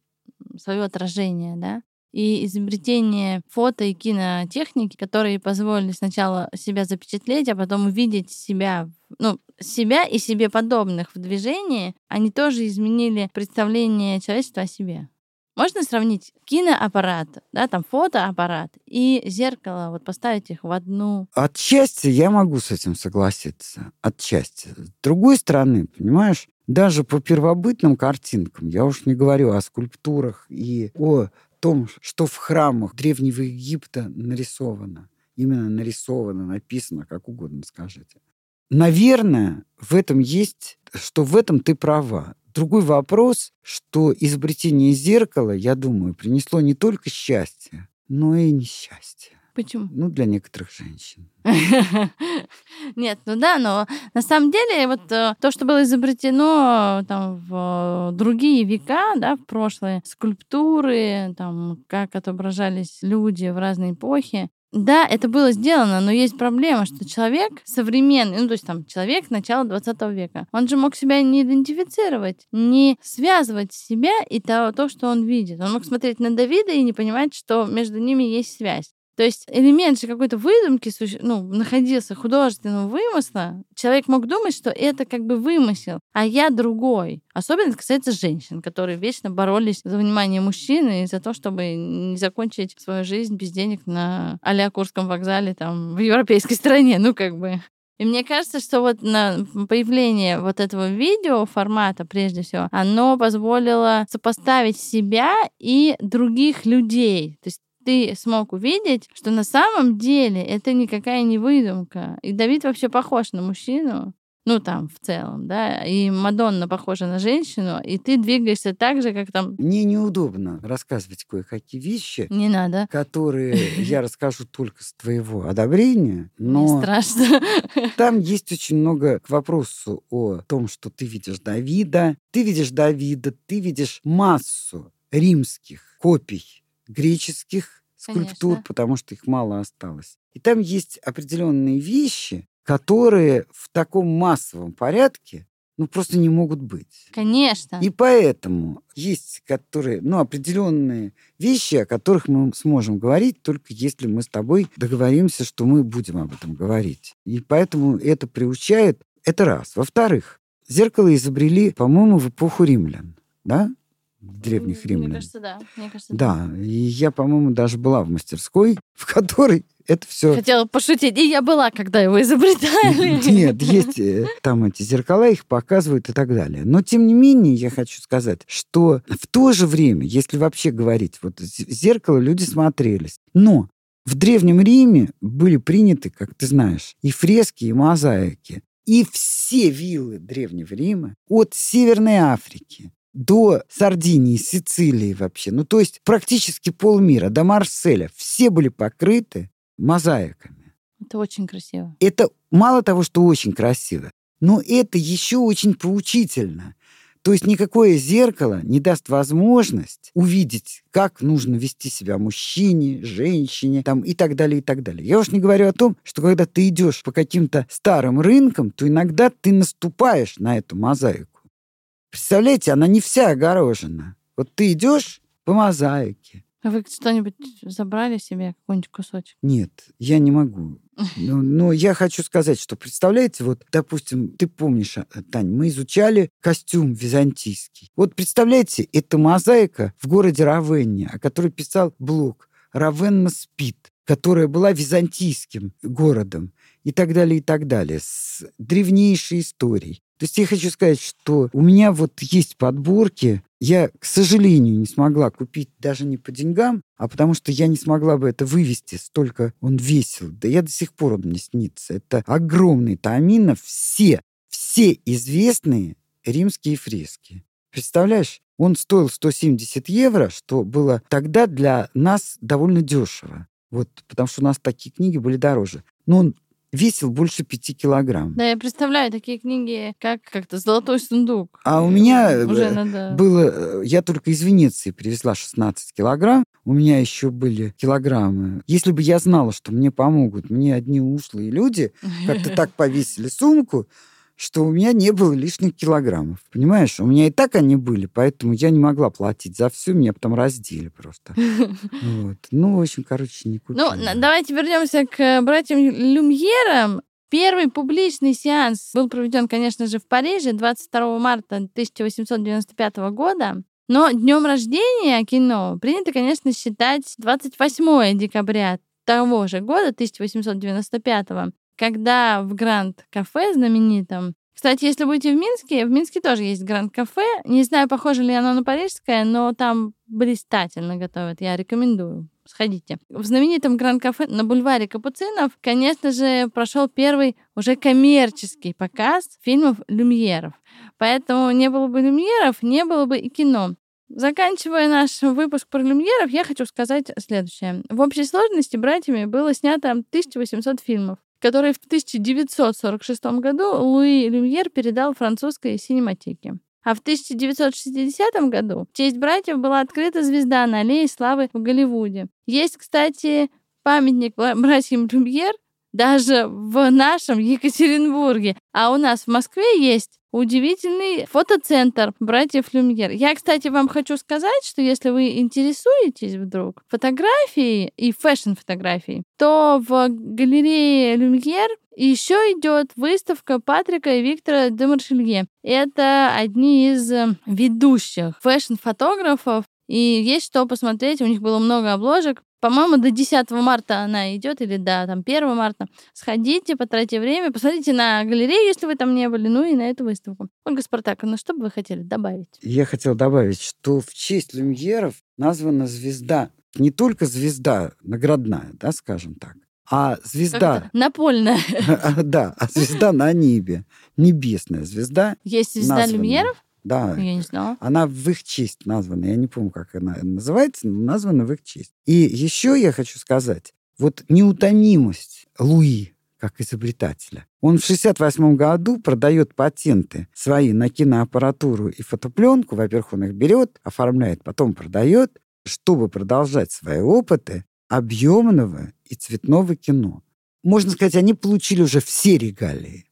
S1: свое отражение, да? И изобретение фото и кинотехники, которые позволили сначала себя запечатлеть, а потом увидеть себя, ну, себя и себе подобных в движении, они тоже изменили представление человечества о себе. Можно сравнить киноаппарат, да, там фотоаппарат и зеркало, вот поставить их в одну.
S2: Отчасти я могу с этим согласиться. Отчасти. С другой стороны, понимаешь, даже по первобытным картинкам, я уж не говорю о скульптурах и о том, что в храмах Древнего Египта нарисовано. Именно нарисовано, написано, как угодно скажите. Наверное, в этом есть, что в этом ты права. Другой вопрос, что изобретение зеркала, я думаю, принесло не только счастье, но и несчастье.
S1: Почему?
S2: Ну, для некоторых женщин.
S1: Нет, ну да, но на самом деле вот э, то, что было изобретено там в другие века, да, в прошлое, скульптуры, там, как отображались люди в разные эпохи, да, это было сделано, но есть проблема, что человек современный, ну, то есть там человек начала 20 века, он же мог себя не идентифицировать, не связывать себя и то, то, что он видит. Он мог смотреть на Давида и не понимать, что между ними есть связь. То есть элемент же какой-то выдумки ну, находился, художественного вымысла. Человек мог думать, что это как бы вымысел, а я другой. Особенно это касается женщин, которые вечно боролись за внимание мужчины и за то, чтобы не закончить свою жизнь без денег на Алиакурском вокзале там в европейской стране. Ну, как бы. И мне кажется, что вот на появление вот этого видео формата, прежде всего, оно позволило сопоставить себя и других людей. То есть ты смог увидеть, что на самом деле это никакая не выдумка. И Давид вообще похож на мужчину, ну, там, в целом, да, и Мадонна похожа на женщину, и ты двигаешься так же, как там...
S2: Мне неудобно рассказывать кое-какие вещи.
S1: Не надо.
S2: Которые я расскажу только с твоего одобрения, но...
S1: Мне страшно.
S2: Там есть очень много к вопросу о том, что ты видишь Давида, ты видишь Давида, ты видишь массу римских копий греческих скульптур,
S1: Конечно.
S2: потому что их мало осталось. И там есть определенные вещи, которые в таком массовом порядке ну, просто не могут быть.
S1: Конечно.
S2: И поэтому есть которые, ну, определенные вещи, о которых мы сможем говорить, только если мы с тобой договоримся, что мы будем об этом говорить. И поэтому это приучает. Это раз. Во-вторых, зеркало изобрели, по-моему, в эпоху римлян. Да? Древних римлян.
S1: Мне кажется, да. Мне кажется,
S2: да. да. И я, по-моему, даже была в мастерской, в которой это все...
S1: Хотела пошутить. И я была, когда его изобретали.
S2: Нет, есть э, там эти зеркала, их показывают и так далее. Но, тем не менее, я хочу сказать, что в то же время, если вообще говорить, вот зеркало люди смотрелись. Но в Древнем Риме были приняты, как ты знаешь, и фрески, и мозаики. И все виллы Древнего Рима от Северной Африки до Сардинии, Сицилии вообще, ну то есть практически полмира, до Марселя, все были покрыты мозаиками.
S1: Это очень красиво.
S2: Это мало того, что очень красиво, но это еще очень поучительно. То есть никакое зеркало не даст возможность увидеть, как нужно вести себя мужчине, женщине там, и так далее, и так далее. Я уж не говорю о том, что когда ты идешь по каким-то старым рынкам, то иногда ты наступаешь на эту мозаику. Представляете, она не вся огорожена. Вот ты идешь по мозаике.
S1: А вы что-нибудь забрали себе, какой-нибудь кусочек?
S2: Нет, я не могу. Но, но я хочу сказать, что, представляете, вот, допустим, ты помнишь, а, Тань, мы изучали костюм византийский. Вот представляете, это мозаика в городе Равенне, о которой писал Блок. Равенна спит, которая была византийским городом. и так далее, и так далее, с древнейшей историей. То есть я хочу сказать, что у меня вот есть подборки, я, к сожалению, не смогла купить даже не по деньгам, а потому что я не смогла бы это вывести, столько он весил. Да я до сих пор он мне снится. Это огромный Тааминов, все, все известные римские фрески. Представляешь, он стоил 170 евро, что было тогда для нас довольно дешево. Вот, потому что у нас такие книги были дороже. Но он весил больше пяти килограмм.
S1: Да, я представляю такие книги, как как-то «Золотой сундук».
S2: А у меня
S1: Уже
S2: э,
S1: надо...
S2: было... э, Я только из Венеции привезла 16 килограмм. У меня еще были килограммы. Если бы я знала, что мне помогут, мне одни ушлые люди как-то так повесили сумку, что у меня не было лишних килограммов. Понимаешь? У меня и так они были, поэтому я не могла платить за все, меня потом раздели просто. Вот. Ну, в общем, короче, не.
S1: Ну, на- давайте вернемся к э, братьям Люмьерам. Первый публичный сеанс был проведен, конечно же, в Париже 22 марта 1895 года. Но днем рождения кино принято, конечно, считать 28 декабря того же года, 1895, когда в Гранд-кафе знаменитом кстати, если будете в Минске, в Минске тоже есть Гранд-кафе. Не знаю, похоже ли оно на парижское, но там блистательно готовят. Я рекомендую. Сходите. В знаменитом Гранд-кафе на бульваре Капуцинов, конечно же, прошел первый уже коммерческий показ фильмов Люмьеров. Поэтому не было бы Люмьеров, не было бы и кино. Заканчивая наш выпуск про Люмьеров, я хочу сказать следующее. В общей сложности братьями было снято 1800 фильмов которые в 1946 году Луи Люмьер передал французской синематеке. А в 1960 году в честь братьев была открыта звезда на аллее славы в Голливуде. Есть, кстати, памятник бра- братьям Люмьер даже в нашем Екатеринбурге. А у нас в Москве есть удивительный фотоцентр братьев Люмьер. Я, кстати, вам хочу сказать, что если вы интересуетесь вдруг фотографией и фэшн-фотографией, то в галерее Люмьер еще идет выставка Патрика и Виктора де Маршелье. Это одни из ведущих фэшн-фотографов, и есть что посмотреть. У них было много обложек. По-моему, до 10 марта она идет, или до там, 1 марта. Сходите, потратите время, посмотрите на галерею, если вы там не были, ну и на эту выставку. Ольга Спартаковна, что бы вы хотели добавить?
S2: Я хотел добавить, что в честь Люмьеров названа звезда, не только звезда наградная, да, скажем так, а звезда?
S1: Напольная.
S2: да, а звезда на небе, небесная звезда,
S1: Есть звезда
S2: названа.
S1: Люмьеров?
S2: Да,
S1: Я не знала.
S2: Она в их честь названа. Я не помню, как она называется, но названа в их честь. И еще я хочу сказать, вот неутомимость Луи, как изобретателя. Он в 68 году продает патенты свои на киноаппаратуру и фотопленку. Во-первых, он их берет, оформляет, потом продает, чтобы продолжать свои опыты объемного и цветного кино. Можно сказать, они получили уже все регалии.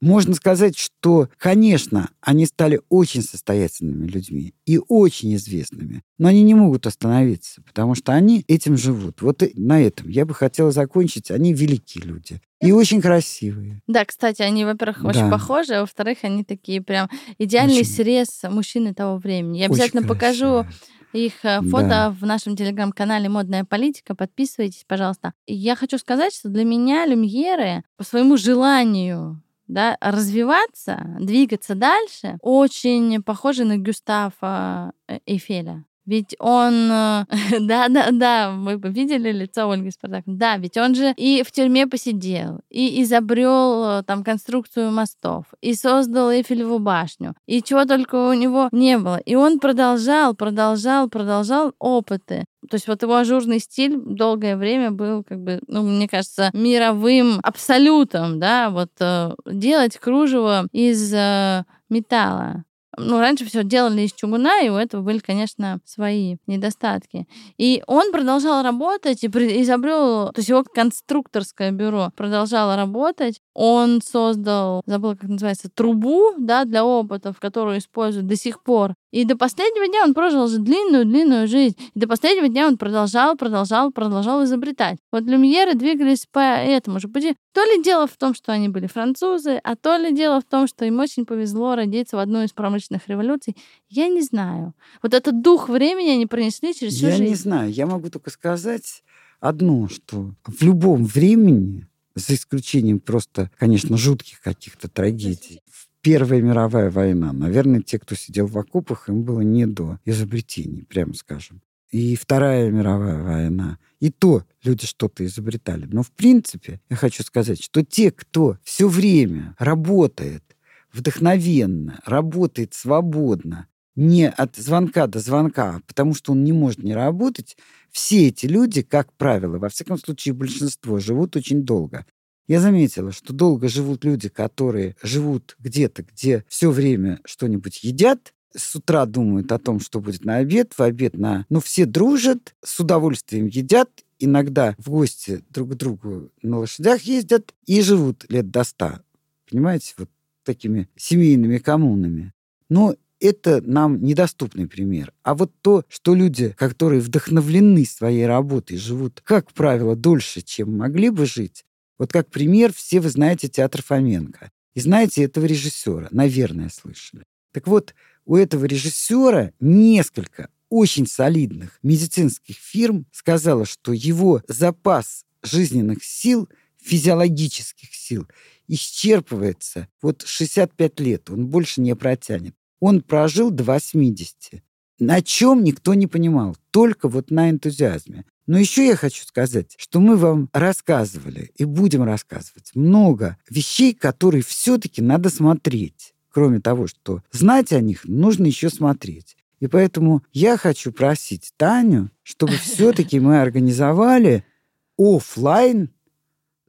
S2: Можно сказать, что, конечно, они стали очень состоятельными людьми и очень известными, но они не могут остановиться, потому что они этим живут. Вот на этом я бы хотела закончить. Они великие люди и очень красивые.
S1: Да, кстати, они, во-первых, очень
S2: Да.
S1: похожи, а во-вторых, они такие прям идеальный
S2: Очень.
S1: срез мужчины того времени. Я
S2: Очень
S1: обязательно покажу их э, фото
S2: Да.
S1: в нашем телеграм-канале «Модная политика». Подписывайтесь, пожалуйста. Я хочу сказать, что для меня люмьеры по своему желанию да, развиваться, двигаться дальше, очень похожи на Гюстава э, Эйфеля. Ведь он... Да-да-да, вы бы видели лицо Ольги Спартаковны. Да, ведь он же и в тюрьме посидел, и изобрел э, там конструкцию мостов, и создал Эйфелеву башню, и чего только у него не было. И он продолжал, продолжал, продолжал опыты. То есть вот его ажурный стиль долгое время был, как бы, ну, мне кажется, мировым абсолютом, да, вот э, делать кружево из э, металла. Ну, раньше все делали из чугуна, и у этого были, конечно, свои недостатки. И он продолжал работать и изобрел, то есть его конструкторское бюро продолжало работать. Он создал, забыл, как называется, трубу, да, для опытов, которую используют до сих пор. И до последнего дня он прожил же длинную-длинную жизнь. И до последнего дня он продолжал, продолжал, продолжал изобретать. Вот люмьеры двигались по этому же пути. То ли дело в том, что они были французы, а то ли дело в том, что им очень повезло родиться в одну из промышленных революций. Я не знаю. Вот этот дух времени они пронесли через всю
S2: Я
S1: жизнь.
S2: не знаю, я могу только сказать одно, что в любом времени за исключением просто, конечно, жутких каких-то трагедий. Первая мировая война. Наверное, те, кто сидел в окопах, им было не до изобретений, прямо скажем. И Вторая мировая война. И то люди что-то изобретали. Но, в принципе, я хочу сказать, что те, кто все время работает вдохновенно, работает свободно, не от звонка до звонка, а потому что он не может не работать, все эти люди, как правило, во всяком случае большинство, живут очень долго. Я заметила, что долго живут люди, которые живут где-то, где все время что-нибудь едят, с утра думают о том, что будет на обед, в обед на... Ну, все дружат, с удовольствием едят, иногда в гости друг к другу на лошадях ездят и живут лет до ста. Понимаете, вот такими семейными коммунами. Но это нам недоступный пример. А вот то, что люди, которые вдохновлены своей работой, живут, как правило, дольше, чем могли бы жить, вот как пример, все вы знаете театр Фоменко. И знаете этого режиссера, наверное, слышали. Так вот, у этого режиссера несколько очень солидных медицинских фирм сказала, что его запас жизненных сил, физиологических сил, исчерпывается вот 65 лет, он больше не протянет. Он прожил до 80. На чем никто не понимал, только вот на энтузиазме. Но еще я хочу сказать, что мы вам рассказывали и будем рассказывать много вещей, которые все-таки надо смотреть. Кроме того, что знать о них, нужно еще смотреть. И поэтому я хочу просить Таню, чтобы все-таки мы организовали офлайн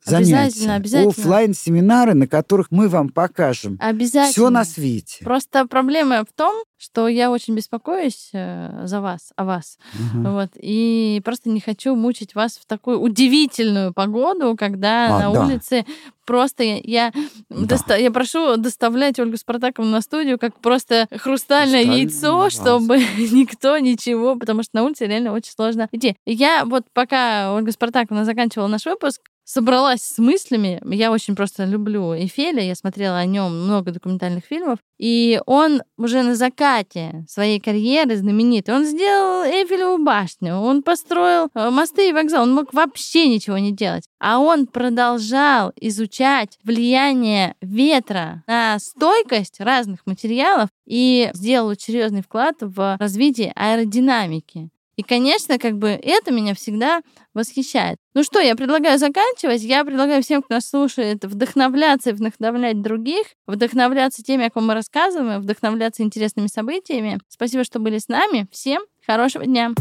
S2: занятия. Обязательно, обязательно. Оффлайн семинары, на которых мы вам покажем обязательно. все на свете.
S1: Просто проблема в том, что я очень беспокоюсь э, за вас, о вас. Угу. Вот, и просто не хочу мучить вас в такую удивительную погоду, когда а, на да. улице просто я, я, да. доста, я прошу доставлять Ольгу Спартаковну на студию как просто хрустальное Хрусталь... яйцо, чтобы никто ничего, потому что на улице реально очень сложно идти. Я вот пока Ольга Спартаковна заканчивала наш выпуск, собралась с мыслями. Я очень просто люблю Эфеля, я смотрела о нем много документальных фильмов, и он уже на закате своей карьеры знаменитый. Он сделал Эйфелеву башню, он построил э, мосты и вокзал, он мог вообще ничего не делать. А он продолжал изучать влияние ветра на стойкость разных материалов и сделал серьезный вклад в развитие аэродинамики. И, конечно, как бы это меня всегда восхищает. Ну что, я предлагаю заканчивать. Я предлагаю всем, кто нас слушает, вдохновляться и вдохновлять других, вдохновляться теми, о ком мы рассказываем, вдохновляться интересными событиями. Спасибо, что были с нами. Всем хорошего дня.